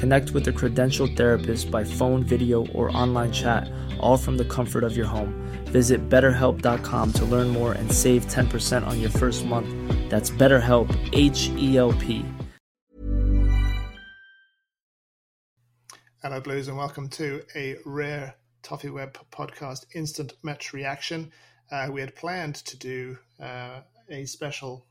Connect with a credentialed therapist by phone, video, or online chat, all from the comfort of your home. Visit betterhelp.com to learn more and save 10% on your first month. That's BetterHelp, H E L P. Hello, Blues, and welcome to a rare Toffee Web podcast instant match reaction. Uh, we had planned to do uh, a special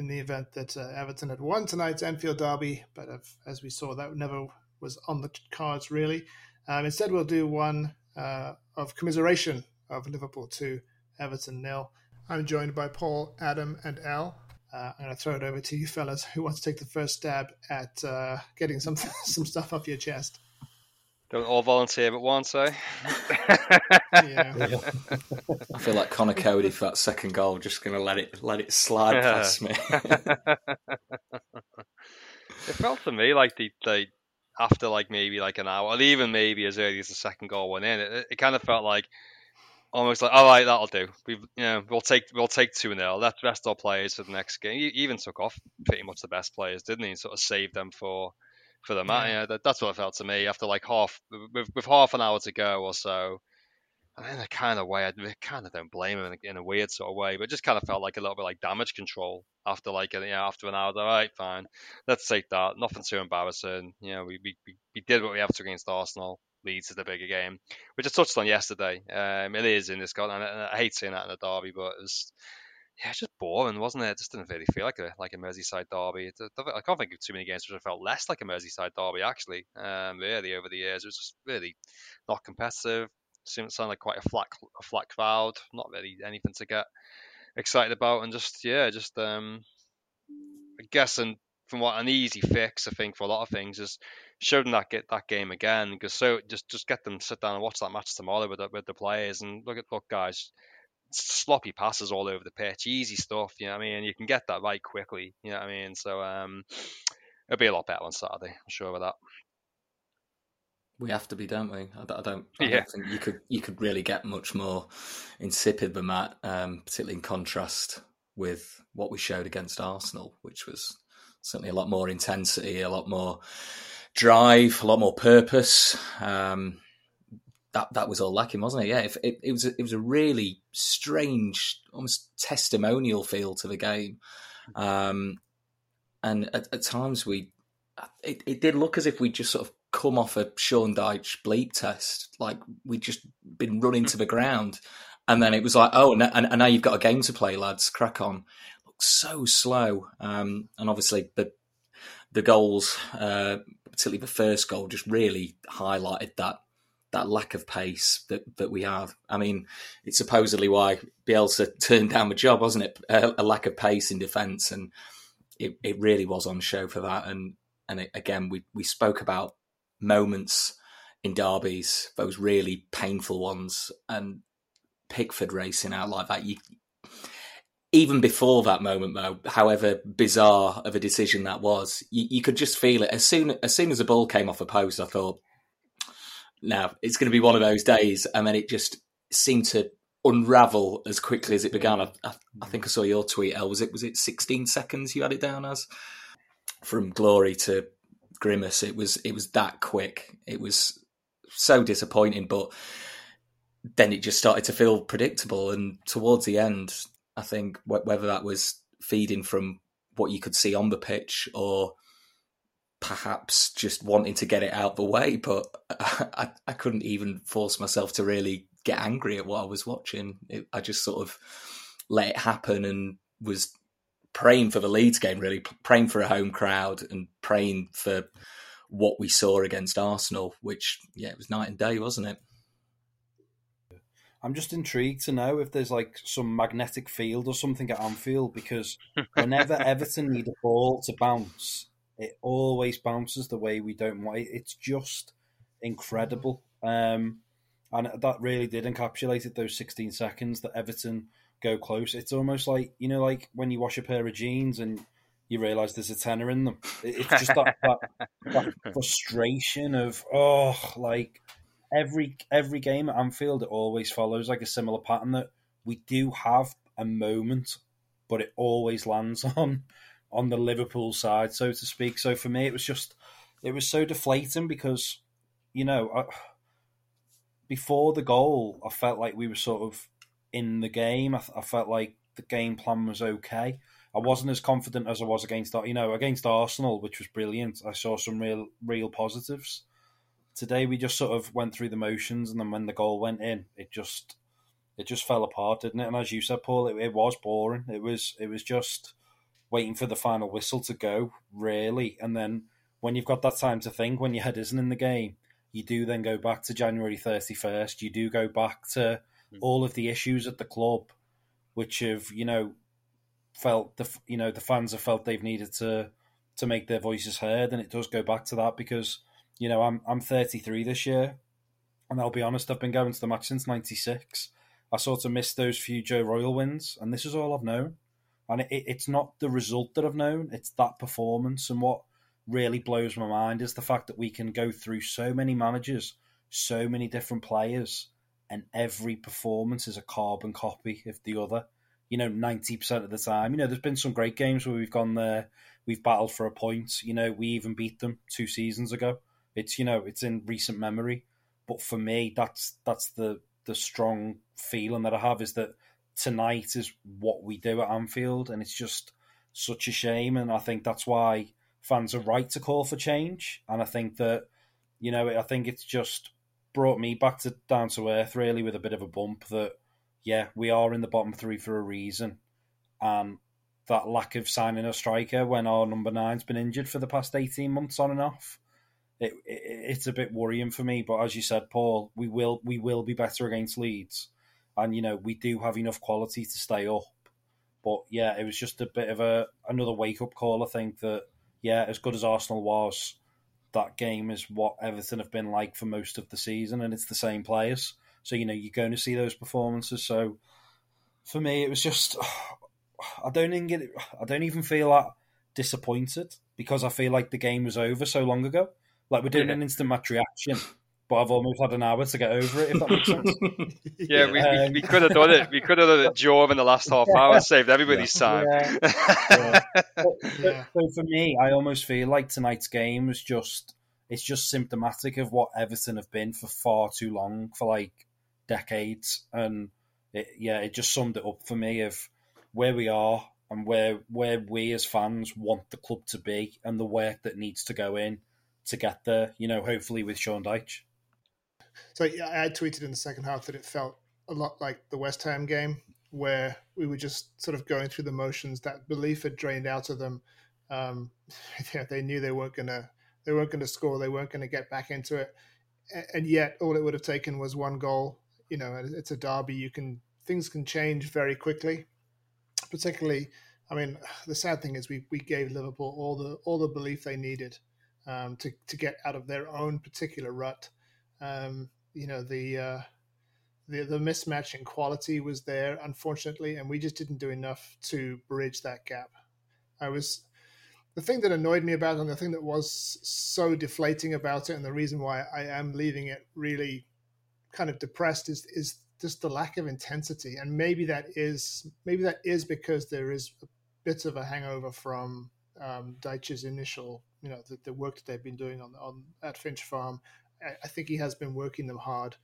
in the event that uh, Everton had won tonight's Anfield derby, but as we saw, that never was on the cards really. Um, instead, we'll do one uh, of commiseration of Liverpool 2, Everton nil. I'm joined by Paul, Adam, and Al. Uh, I'm going to throw it over to you fellas. Who wants to take the first stab at uh, getting some some stuff off your chest? Don't all volunteer but once, eh? yeah. I feel like Conor Coady for that second goal, just going to let it let it slide past me. it felt to me like the, the after like maybe like an hour, or even maybe as early as the second goal went in, it, it kind of felt like almost like all right, that'll do. We've you know we'll take we'll take two 0 Let rest our players for the next game. He even took off pretty much the best players, didn't he? And sort of saved them for for the match. Yeah, that, that's what it felt to me after like half with, with half an hour to go or so. And in a kind of way, I kind of don't blame him in a, in a, weird sort of way, but it just kind of felt like a little bit like damage control after like you know, after an hour. All right, fine, let's take that. Nothing too embarrassing. You know, we we, we did what we have to against Arsenal. Leeds is the bigger game, which I touched on yesterday. Um, it is in this and I, I hate saying that in a derby, but it was yeah, it's just boring, wasn't it? It just didn't really feel like a like a Merseyside derby. It, I can't think of too many games which I felt less like a Merseyside derby actually. Um, really over the years, it was just really not competitive. Seemed sound like quite a flat a flat crowd. Not really anything to get excited about, and just yeah, just um, I guess and from what an easy fix I think for a lot of things is show them that get that game again because so just just get them sit down and watch that match tomorrow with the, with the players and look at look guys sloppy passes all over the pitch, easy stuff. You know what I mean? You can get that right quickly. You know what I mean? So um, it'll be a lot better on Saturday. I'm sure of that. We have to be, don't we? I, I don't. I yeah. don't think you could you could really get much more insipid than that, um, particularly in contrast with what we showed against Arsenal, which was certainly a lot more intensity, a lot more drive, a lot more purpose. Um, that that was all lacking, wasn't it? Yeah, it, it, it was a, it was a really strange, almost testimonial feel to the game, um, and at, at, times we it, it did look as if we just sort of come off a Sean Dyche bleep test, like we'd just been running to the ground, and then it was like, oh, and, and, and now you've got a game to play, lads, crack on. Looks so slow, um, and obviously the the goals, uh, particularly the first goal, just really highlighted that that lack of pace that, that we have. I mean, it's supposedly why Bielsa turned down the job, wasn't it? A, a lack of pace in defence, and it, it really was on show for that. And and it, again, we we spoke about moments in derbies, those really painful ones, and Pickford racing out like that. You, even before that moment, though, however bizarre of a decision that was, you, you could just feel it as soon as soon as the ball came off a post. I thought now it's going to be one of those days, and then it just seemed to unravel as quickly as it began. I, I, I, think I saw your tweet, Ell. Was it was it 16 seconds you had it down as from glory to grimace? It was it was that quick. It was so disappointing, but then it just started to feel predictable. And towards the end, I think whether that was feeding from what you could see on the pitch or perhaps just wanting to get it out the way, but I, I couldn't even force myself to really get angry at what I was watching. It, I just sort of let it happen and was praying for the Leeds game, really praying for a home crowd and praying for what we saw against Arsenal, which yeah, it was night and day, wasn't it? I'm just intrigued to know if there's like some magnetic field or something at Anfield because whenever Everton need a ball to bounce, it always bounces the way we don't want it. It's just incredible. Um, and that really did encapsulate it, those 16 seconds that Everton go close. It's almost like, you know, like when you wash a pair of jeans and you realise there's a tenner in them. It's just that, that, that frustration of, oh, like every every game at Anfield, it always follows like a similar pattern that we do have a moment, but it always lands on on the Liverpool side, so to speak. So for me, it was just it was so deflating because you know I, before the goal, I felt like we were sort of in the game. I, I felt like the game plan was okay. I wasn't as confident as I was against you know against Arsenal, which was brilliant. I saw some real real positives today we just sort of went through the motions, and then when the goal went in, it just it just fell apart, didn't it? And as you said, Paul, it, it was boring. It was it was just waiting for the final whistle to go, really. And then when you've got that time to think, when your head isn't in the game, you do then go back to January thirty first. You do go back to hmm. all of the issues at the club, which have you know felt the you know the fans have felt they've needed to to make their voices heard, and it does go back to that because you know, I'm I'm 33 this year, and I'll be honest, I've been going to the match since '96. I sort of missed those few Joe Royle wins, and this is all I've known. And it, it's not the result that I've known; it's that performance. And what really blows my mind is the fact that we can go through so many managers, so many different players, and every performance is a carbon copy of the other. You know, ninety percent of the time. You know, there's been some great games where we've gone there, we've battled for a point. You know, we even beat them two seasons ago. It's you know it's in recent memory, but for me that's that's the the strong feeling that I have is that tonight is what we do at Anfield, and it's just such a shame, and I think that's why fans are right to call for change, and I think that you know I think it's just brought me back to down to earth really with a bit of a bump that yeah we are in the bottom three for a reason, and that lack of signing a striker when our number nine's been injured for the past eighteen months on and off it, it, it's a bit worrying for me. But as you said, Paul, we will we will be better against Leeds, and you know we do have enough quality to stay up. But yeah, it was just a bit of a another wake up call. I think that yeah, as good as Arsenal was, that game is what Everton have been like for most of the season, and it's the same players. So you know you're going to see those performances. So for me, it was just I don't even get it, I don't even feel that disappointed because I feel like the game was over so long ago. Like we're doing yeah. an instant match reaction, but I've almost had an hour to get over it. If that makes sense. yeah, we, um, we, could have done it. We could have done it Joe in the last half hour, saved everybody's time. Yeah. yeah. But, but, so for me, I almost feel like tonight's game was just it's just symptomatic of what Everton have been for far too long, for like decades, and it, yeah, it just summed it up for me of where we are and where where we as fans want the club to be and the work that needs to go in to get there. You know, hopefully with Sean Dyche. So I tweeted in the second half that it felt a lot like the West Ham game, where we were just sort of going through the motions. That belief had drained out of them. Um, yeah, they knew they weren't gonna they weren't gonna score. They weren't gonna get back into it, and yet all it would have taken was one goal. You know, it's a derby. You can things can change very quickly. Particularly, I mean, the sad thing is we we gave Liverpool all the all the belief they needed um, to to get out of their own particular rut. Um, you know the uh, the the mismatch in quality was there, unfortunately, and we just didn't do enough to bridge that gap. I was the thing that annoyed me about it, and the thing that was so deflating about it, and the reason why I am leaving it really kind of depressed is is just the lack of intensity, and maybe that is maybe that is because there is a bit of a hangover from um, Dyche's initial, you know, the, the, work that they've been doing on on at Finch Farm. I, think he has been working them hard.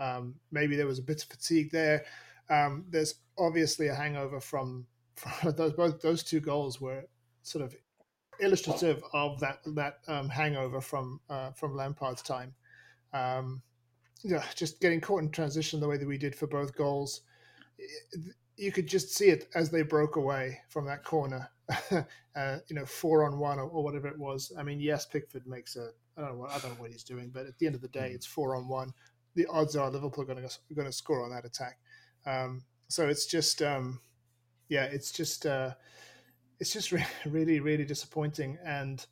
Um, maybe there was a bit of fatigue there. Um, there's obviously a hangover from, from those both those two goals were sort of illustrative of that that um, hangover from uh, from Lampard's time. Um, you just getting caught in transition the way that we did for both goals, you could just see it as they broke away from that corner. uh, you know, four on one or, or, whatever it was. I mean, yes, Pickford makes a I don't know what I don't know what he's doing, but at the end of the day, mm. it's four on one. The odds are Liverpool are going to going to score on that attack. Um, so it's just um, yeah, it's just uh, it's just really really disappointing and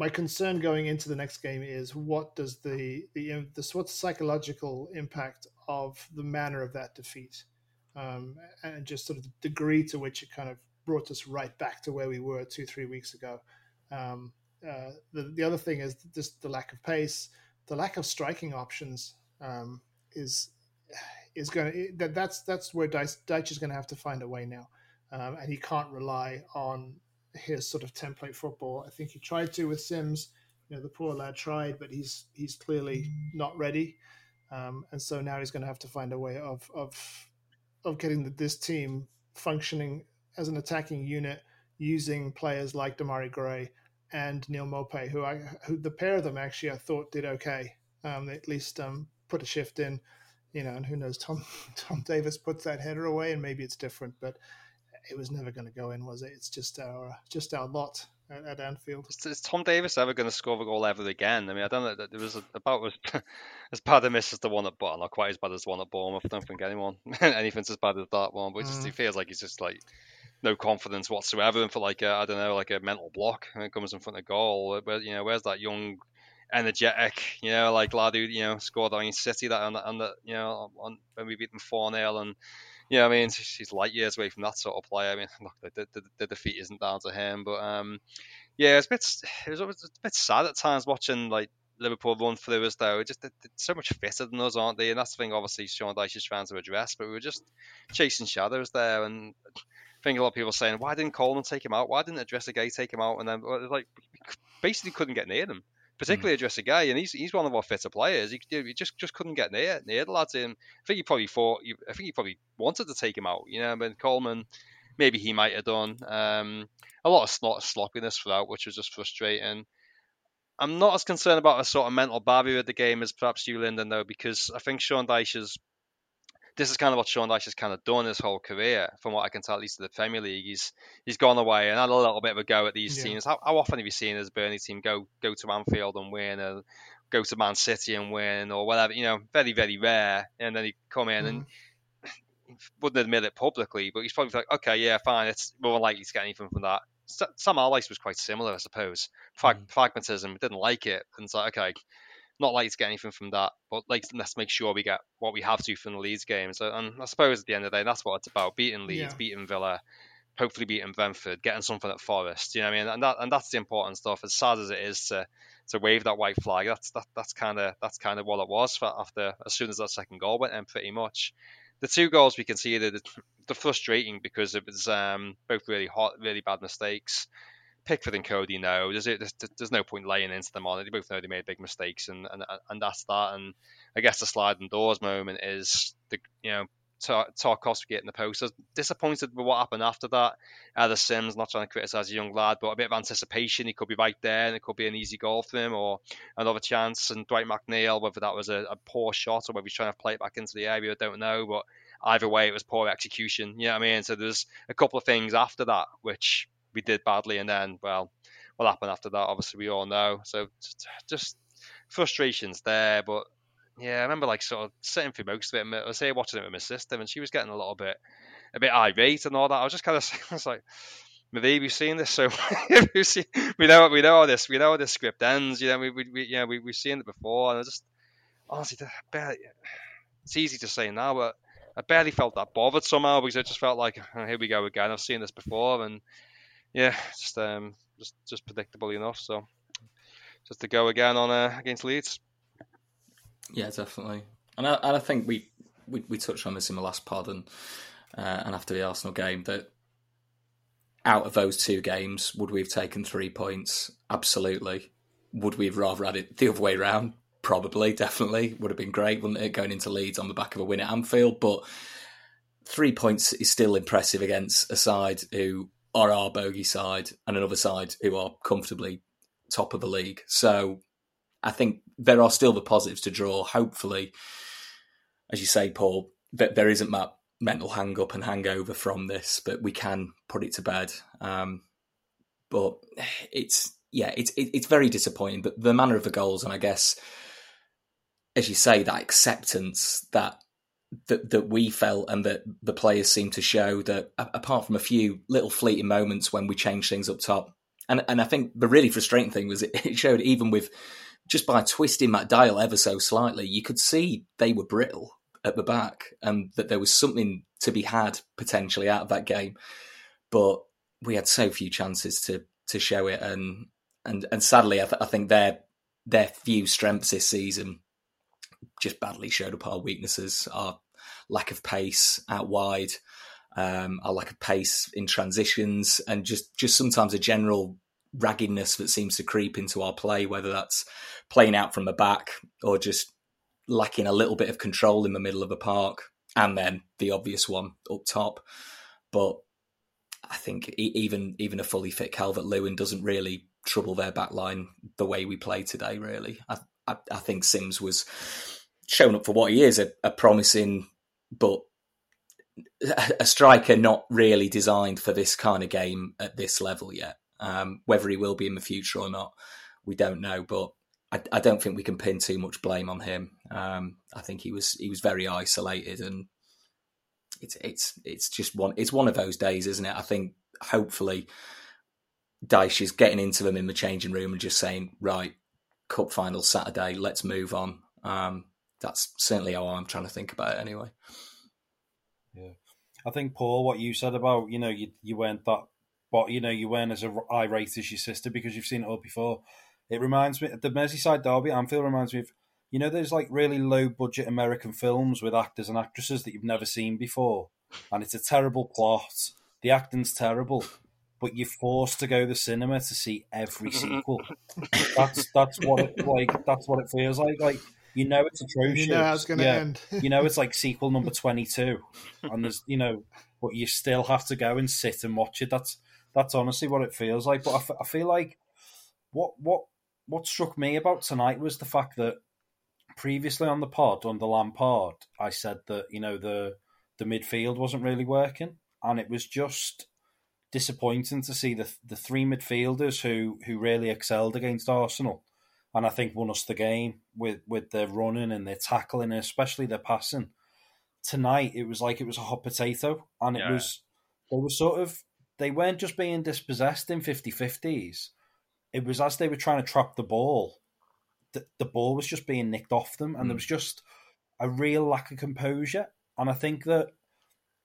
my concern going into the next game is what does the the, the what's the psychological impact of the manner of that defeat um, and just sort of the degree to which it kind of brought us right back to where we were two three weeks ago um, uh, the, the other thing is just the lack of pace the lack of striking options um, is is going to that that's that's where Dyche is going to have to find a way now um, and he can't rely on his sort of template football. I think he tried to with Simms. You know, the poor lad tried, but he's he's clearly not ready, um, and so now he's going to have to find a way of of of getting the, this team functioning as an attacking unit using players like Demarai Gray and Neal Maupay, who I who the pair of them actually I thought did okay. Um, they at least um, put a shift in, you know, and who knows, Tom Tom Davies puts that header away, and maybe it's different, but it was never going to go in, was it? It's just our just our lot at, at Anfield. Is, is, Tom Davies ever going to score a goal ever again? I mean, I don't know. There was about as, as bad a miss as the one at Bottom, not quite as bad as the one at Bournemouth. I don't think anyone anything's as bad as that one, but mm. just, he feels like he's just like no confidence whatsoever, and for like I don't know, like a mental block when it comes in front of goal. But you know, where's that young? energetic, you know, like lad who you know scored on City that on the, on the you know on, when we beat them four 0 and yeah, I mean, she's light years away from that sort of player. I mean, look, the, the, the defeat isn't down to him, but um, yeah, it's a bit, it was, a bit sad at times watching like Liverpool run through us though. Just they're, so much fitter than us, aren't they? And that's the thing. Obviously, Sean Dyche is trying to address, but we were just chasing shadows there. And think a lot of people saying, why didn't Coleman take him out? Why didn't Idrissa take him out? And then like basically couldn't get near them particularly mm. Idrissa Gueye, and he's he's one of our fitter players. He, he just just couldn't get near near the lads. In I think he probably thought, I think he probably wanted to take him out. You know, but Coleman, maybe he might have done. Um, a lot of, lot of sloppiness throughout, which was just frustrating. I'm not as concerned about a sort of mental barrier of the game as perhaps you, Lyndon, though, because I think Sean Dyche's this is kind of what Sean Dyche has kind of done his whole career, from what I can tell, at least in the Premier League. He's he's gone away and had a little bit of a go at these yeah. teams. How, how, often have you seen his Burnley team go go to Anfield and win, or go to Man City and win, or whatever? You know, very very rare. And then he come in mm. and wouldn't admit it publicly, but he's probably like, okay, yeah, fine, it's more likely to get anything from that. Sam Allardyce was quite similar, I suppose. Frag- mm. Pragmatism, didn't like it, and it's like, okay, not likely to get anything from that, but like let's make sure we get what we have to from the Leeds games. And I suppose at the end of the day, that's what it's about: beating Leeds, yeah. beating Villa, hopefully beating Brentford, getting something at Forest. You know what I mean? And that and that's the important stuff. As sad as it is to to wave that white flag, that's that, that's kind of that's kind of what it was for after as soon as that second goal went in, pretty much. The two goals we conceded, the frustrating because it was um, both really hot, really bad mistakes. Pickford and Coady know there's, there's, there's no point laying into them on it. They both know they made big mistakes, and, and and that's that. And I guess the sliding doors moment is the you know Tarkowski getting the post. I was disappointed with what happened after that. Either Simms, not trying to criticise a young lad, but a bit of anticipation. He could be right there, and it could be an easy goal for him, or another chance. And Dwight McNeil, whether that was a, a poor shot or whether he's trying to play it back into the area, I don't know. But either way, it was poor execution. You know what I mean? So there's a couple of things after that which we did badly, and then well, what happened after that? Obviously, we all know. So just frustrations there, but yeah, I remember like sort of sitting through most of it. I was here watching it with my sister, and she was getting a little bit, a bit irate and all that. I was just kind of, I was like, maybe we've seen this, so we've seen, we know we know how this, we know how this script ends. You know, we, we, we yeah, we we've seen it before, and I just honestly, barely, it's easy to say now, but I barely felt that bothered somehow because I just felt like, oh, here we go again. I've seen this before, and yeah, just um, just just predictable enough. So just to go again on uh, against Leeds. Yeah, definitely. And I, and I think we we, we touched on this in the last pod and uh, and after the Arsenal game that out of those two games, would we have taken three points? Absolutely. Would we have rather had it the other way around? Probably, definitely. Would have been great, wouldn't it, going into Leeds on the back of a win at Anfield? But three points is still impressive against a side who are our bogey side and another side who are comfortably top of the league. So I think there are still the positives to draw. Hopefully, as you say, Paul, that there isn't that mental hang up and hangover from this, but we can put it to bed. Um, but it's yeah, it's it's very disappointing. But the manner of the goals, and I guess, as you say, that acceptance that that that we felt and that the players seem to show that apart from a few little fleeting moments when we changed things up top, and and I think the really frustrating thing was it, it showed even with just by twisting that dial ever so slightly, you could see they were brittle at the back and that there was something to be had potentially out of that game. But we had so few chances to to show it, and and and sadly, I, th- I think their their few strengths this season just badly showed up our weaknesses, our lack of pace out wide, um, our lack of pace in transitions, and just just sometimes a general raggedness that seems to creep into our play, whether that's playing out from the back or just lacking a little bit of control in the middle of a park, and then the obvious one up top. But I think even even a fully fit Calvert Lewin doesn't really trouble their back line the way we play today. Really, I, I, I think Simms was shown up for what he is a, a promising, but a striker not really designed for this kind of game at this level yet. Um, whether he will be in the future or not, we don't know. But I, I, don't think we can pin too much blame on him. Um, I think he was he was very isolated, and it's it's it's just one it's one of those days, isn't it? I think hopefully Dyche is getting into them in the changing room and just saying, right, cup final Saturday, let's move on. Um, that's certainly how I'm trying to think about it, anyway. Yeah, I think Paul, what you said about you know you you weren't that, but you know you weren't as irate as your sister because you've seen it all before. It reminds me the Merseyside derby Anfield reminds me of you know those like really low budget American films with actors and actresses that you've never seen before, and it's a terrible plot. The acting's terrible, but you're forced to go to the cinema to see every sequel. that's that's what it like. That's what it feels like. Like you know it's atrocious. You know how it's going to yeah. end. you know it's like sequel number twenty two, and there's you know, but you still have to go and sit and watch it. That's that's honestly what it feels like. But I, f- I feel like what what what struck me about tonight was the fact that previously on the pod on the Lampard, I said that you know the the midfield wasn't really working, and it was just disappointing to see the the three midfielders who who really excelled against Arsenal, and I think won us the game with with their running and their tackling, and especially their passing. Tonight it was like it was a hot potato, and it yeah. was they were sort of they weren't just being dispossessed in 50-50s it was as they were trying to trap the ball, the, the ball was just being nicked off them, and mm. there was just a real lack of composure. And I think that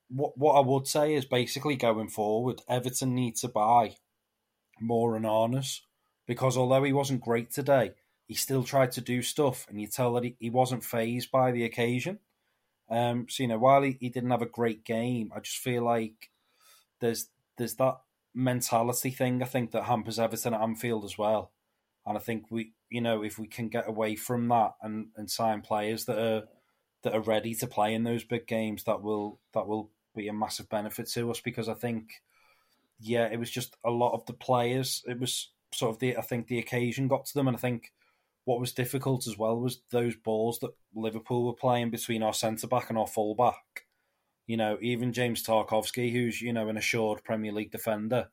what what I would say is basically going forward, Everton need to buy more Onana's because although he wasn't great today, he still tried to do stuff, and you tell that he, he wasn't phased by the occasion. Um, so you know, while he, he didn't have a great game, I just feel like there's there's that mentality thing. I think that hampers Everton at Anfield as well. And I think we, you know, if we can get away from that and, and sign players that are that are ready to play in those big games, that will that will be a massive benefit to us. Because I think, yeah, it was just a lot of the players. It was sort of the I think the occasion got to them, and I think what was difficult as well was those balls that Liverpool were playing between our centre back and our full back you know, even James Tarkowski, who's you know an assured Premier League defender,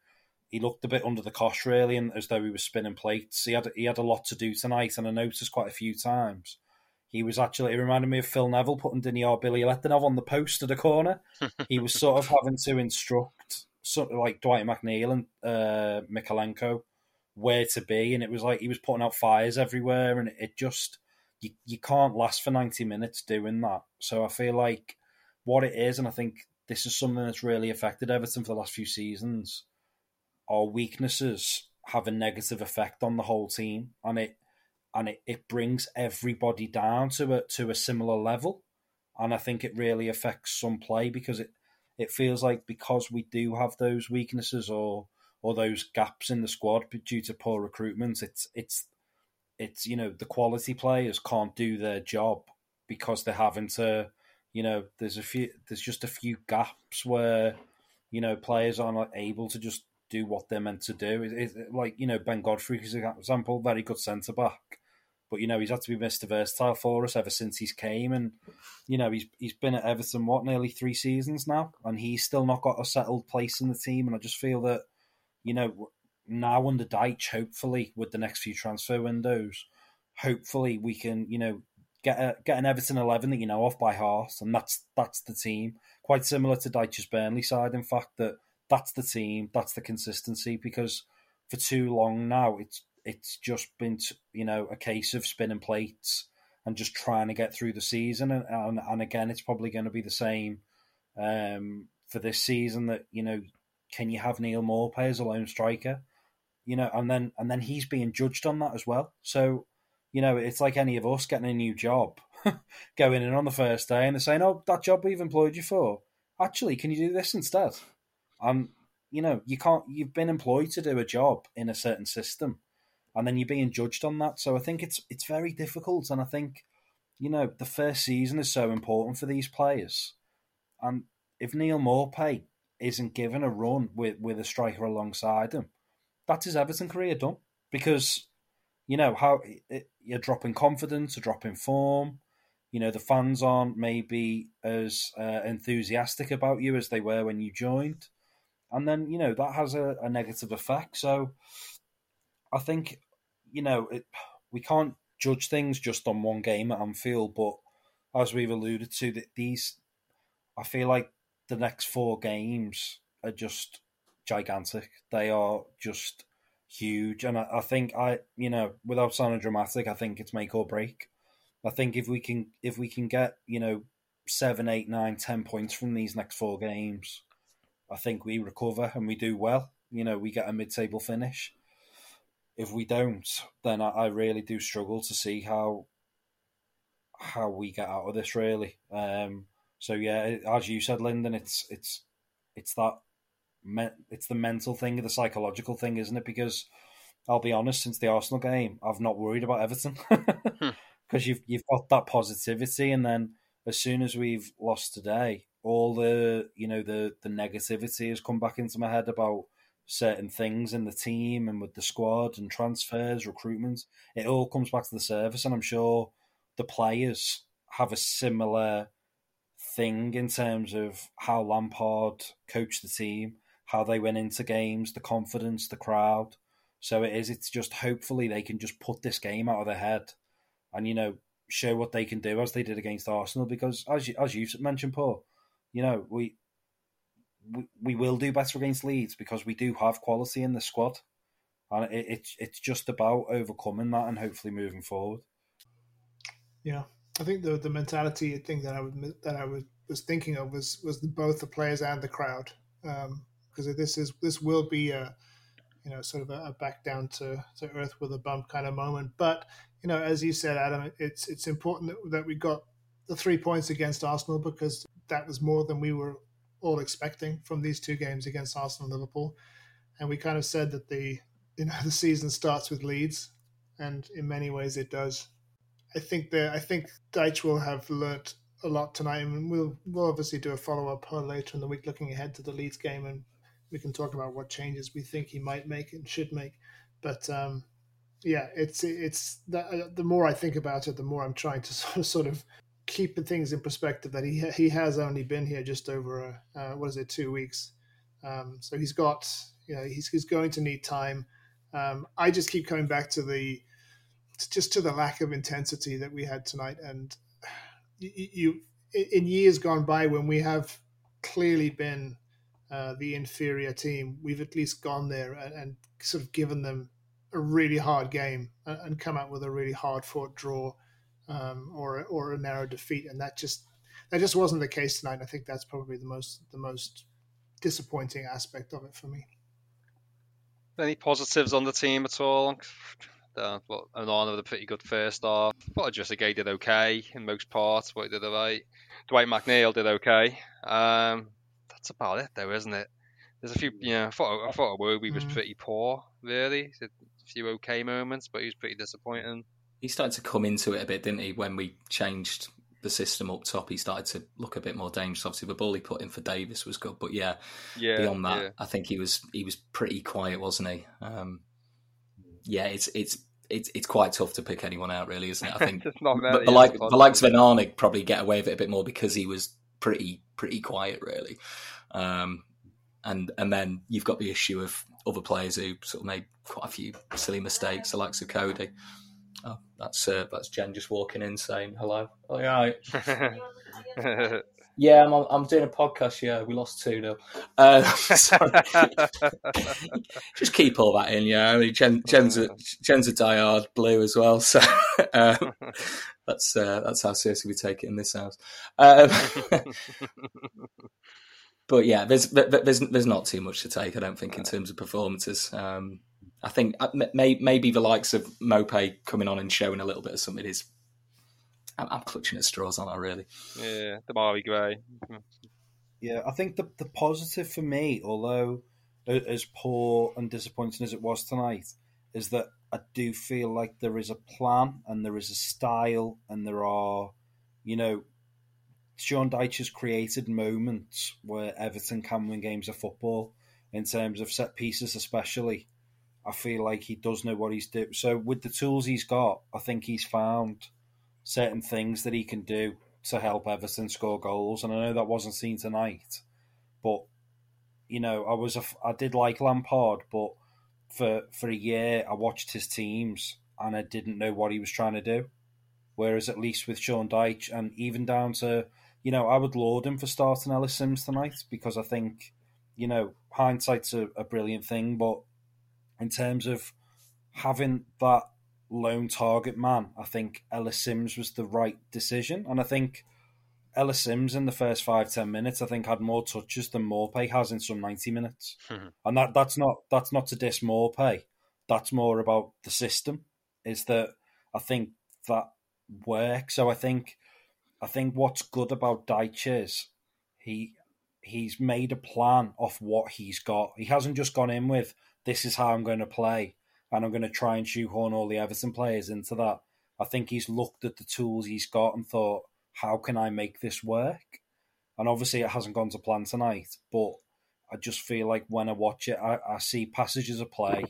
he looked a bit under the cosh really, and as though he was spinning plates. He had he had a lot to do tonight, and I noticed quite a few times he was actually. It reminded me of Phil Neville putting Diniar Bilyaletdinov on the post at a corner. he was sort of having to instruct, sort of like Dwight McNeil and uh, Mykolenko, where to be, and it was like he was putting out fires everywhere, and it just you you can't last for ninety minutes doing that. So I feel like what it is, and I think this is something that's really affected Everton for the last few seasons. Our weaknesses have a negative effect on the whole team, and it and it, it brings everybody down to a to a similar level. and I think it really affects some play because it it feels like because we do have those weaknesses or or those gaps in the squad due to poor recruitment, it's it's it's you know the quality players can't do their job because they're having to you know there's a few there's just a few gaps where you know players are not able to just do what they're meant to do. It, it, like you know Ben Godfrey, for example, very good centre back, but you know he's had to be Mr. Versatile for us ever since he's came, and you know he's he's been at Everton what nearly three seasons now, and he's still not got a settled place in the team, and I just feel that you know now under Dyche, hopefully with the next few transfer windows, hopefully we can you know get a, get an Everton eleven that you know off by heart, and that's that's the team. Quite similar to Dyche's Burnley side, in fact, that that's the team, that's the consistency. Because for too long now, it's it's just been you know a case of spinning plates and just trying to get through the season. And and, and again, it's probably going to be the same um, for this season. That you know, can you have Neal Maupay as a lone striker? You know, and then and then he's being judged on that as well. So you know, it's like any of us getting a new job, going in on the first day, and they're saying, "Oh, that job we've employed you for, actually, can you do this instead?" Um, you know, you can't. You've been employed to do a job in a certain system, and then you're being judged on that. So I think it's it's very difficult, and I think you know the first season is so important for these players, and if Neal Maupay isn't given a run with with a striker alongside him, that's his Everton career done because you know how it, you're dropping confidence, you're dropping form. You know the fans aren't maybe as uh, enthusiastic about you as they were when you joined, and then you know that has a, a negative effect. So I think you know it, we can't judge things just on one game at Anfield, but as we've alluded to, that these I feel like the next four games are just gigantic. They are just huge. And I, I, think I, you know, without sounding dramatic, I think it's make or break. I think if we can, if we can get, you know, seven, eight, nine, ten points from these next four games, I think we recover and we do well. You know, we get a mid-table finish. If we don't, then I, I really do struggle to see how how we get out of this. Really. Um, so yeah, as you said, Lyndon, it's it's it's that me- it's the mental thing, the psychological thing, isn't it? Because I'll be honest, since the Arsenal game, I've not worried about Everton because hmm. you've you've got that positivity, and then as soon as we've lost today, all the you know the the negativity has come back into my head about certain things in the team and with the squad and transfers, recruitment. It all comes back to the service, and I'm sure the players have a similar thing in terms of how Lampard coached the team how they went into games, the confidence, the crowd. So it is. It's just hopefully they can just put this game out of their head, and you know show what they can do as they did against Arsenal. Because as you, as you mentioned, Paul, you know we, we we will do better against Leeds because we do have quality in the squad, and it, it's it's just about overcoming that and hopefully moving forward. Yeah, I think the the mentality thing that I would that I was was thinking of was was the, both the players and the crowd. Um, because this is this will be a you know sort of a, a, back down to, to earth with a bump kind of moment. But you know, as you said, Adam, it's it's important that, that we got the three points against Arsenal because that was more than we were all expecting from these two games against Arsenal and Liverpool. And we kind of said that the you know the season starts with Leeds, and in many ways it does. I think that I think Dyche will have learnt a lot tonight, and we'll we'll obviously do a follow up later in the week, looking ahead to the Leeds game and we can talk about what changes we think he might make and should make. But um, yeah, it's it's the, uh, the more I think about it, the more I'm trying to sort of, sort of keep things in perspective. That he he has only been here just over a, uh, what is it two weeks, um, so he's got you know he's he's going to need time. Um, I just keep coming back to the just to the lack of intensity that we had tonight, and you, you in years gone by when we have clearly been uh, the inferior team, we've at least gone there and, and, sort of given them a really hard game and, and come out with a really hard fought draw um, or or a narrow defeat, and that just that just wasn't the case tonight. I think that's probably the most the most disappointing aspect of it for me. Any positives on the team at all? Uh, but Onana with a pretty good first half. I thought Idrissa Gueye did okay in most parts, but he did alright. Dwight McNeil did okay. Um, that's about it, though, isn't it? There's a few, you know, I thought I thought Iwobi was Mm. pretty poor, really. A few okay moments, but he was pretty disappointing. He started to come into it a bit, didn't he? When we changed the system up top, he started to look a bit more dangerous. Obviously, the ball he put in for Davies was good, but yeah, Yeah, beyond that, yeah. I think he was he was pretty quiet, wasn't he? Um, yeah, it's it's it's it's quite tough to pick anyone out, really, isn't it? I think not but the yeah, like the likes of Arnig probably get away with it a bit more because he was pretty pretty quiet, really. Um, and and then you've got the issue of other players who sort of made quite a few silly mistakes, the likes of Coady. Oh, that's uh, that's Jen just walking in saying hello. Oh yeah, right. yeah, I'm I'm doing a podcast. Yeah, we lost two 0 uh. Just keep all that in. Yeah, I mean, Jen, Jen's a Jen's a diehard blue as well, so um, that's uh, that's how seriously we take it in this house. Um, but yeah, there's there's there's not too much to take. I don't think in terms of performances. Um, I think uh, may, maybe the likes of Maupay coming on and showing a little bit of something is. I'm, I'm clutching at straws, aren't I? Really? yeah, the Demarai Gray. Yeah, I think the the positive for me, although as poor and disappointing as it was tonight, is that I do feel like there is a plan and there is a style and there are, you know, Sean Dyche has created moments where Everton can win games of football in terms of set pieces, especially. I feel like he does know what he's doing. So with the tools he's got, I think he's found certain things that he can do to help Everton score goals. And I know that wasn't seen tonight, but you know, I was a, I did like Lampard, but for for a year I watched his teams and I didn't know what he was trying to do. Whereas at least with Sean Dyche and even down to you know, I would laud him for starting Ellis Simms tonight because I think, you know, hindsight's a, a brilliant thing, but in terms of having that lone target man, I think Ellis Simms was the right decision. And I think Ellis Simms in the first five, ten minutes, I think had more touches than Maupay has in some ninety minutes. Hmm. and that that's not that's not to diss Maupay. That's more about the system. Is that I think that works. So I think I think what's good about Dyche is he he's made a plan of what he's got. He hasn't just gone in with this is how I'm going to play and I'm going to try and shoehorn all the Everton players into that. I think he's looked at the tools he's got and thought, how can I make this work? And obviously it hasn't gone to plan tonight, but I just feel like when I watch it, I, I see passages of play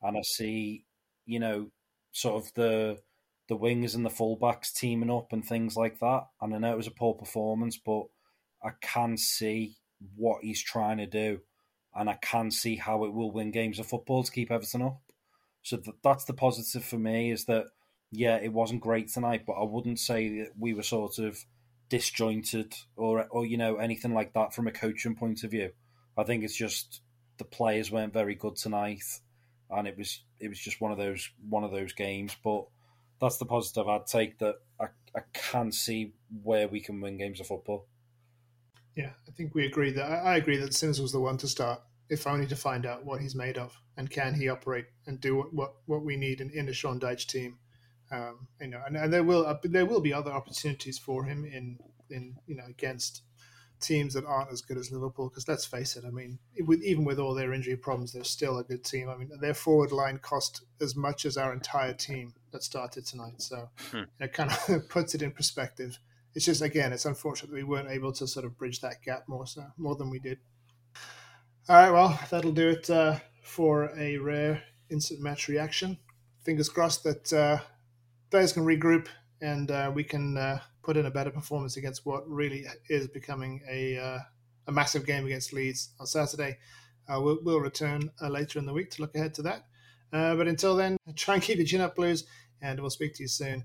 and I see, you know, sort of the the wings and the fullbacks teaming up and things like that. And I know it was a poor performance, but I can see what he's trying to do, and I can see how it will win games of football to keep Everton up. So th- that's the positive for me is that yeah, it wasn't great tonight, but I wouldn't say that we were sort of disjointed or or you know anything like that from a coaching point of view. I think it's just the players weren't very good tonight, and it was it was just one of those one of those games. But that's the positive I'd take that I, I can see where we can win games of football. Yeah, I think we agree that I I agree that Simms was the one to start, if only to find out what he's made of and can he operate and do what what, what we need in, in a Sean Dyche team. Um, you know, and, and there will uh, there will be other opportunities for him in in you know against teams that aren't as good as Liverpool. Because let's face it, I mean, with, even with all their injury problems, they're still a good team. I mean, their forward line cost as much as our entire team that started tonight, so Hmm. it kind of puts it in perspective. It's just again, it's unfortunate that we weren't able to sort of bridge that gap more so more than we did. All right, well, that'll do it uh, for a rare instant match reaction. Fingers crossed that uh, players can regroup and uh, we can uh, put in a better performance against what really is becoming a uh, a massive game against Leeds on Saturday. Uh, we'll, we'll return later in the week to look ahead to that. But until then, try and keep your chin up, Blues, and we'll speak to you soon.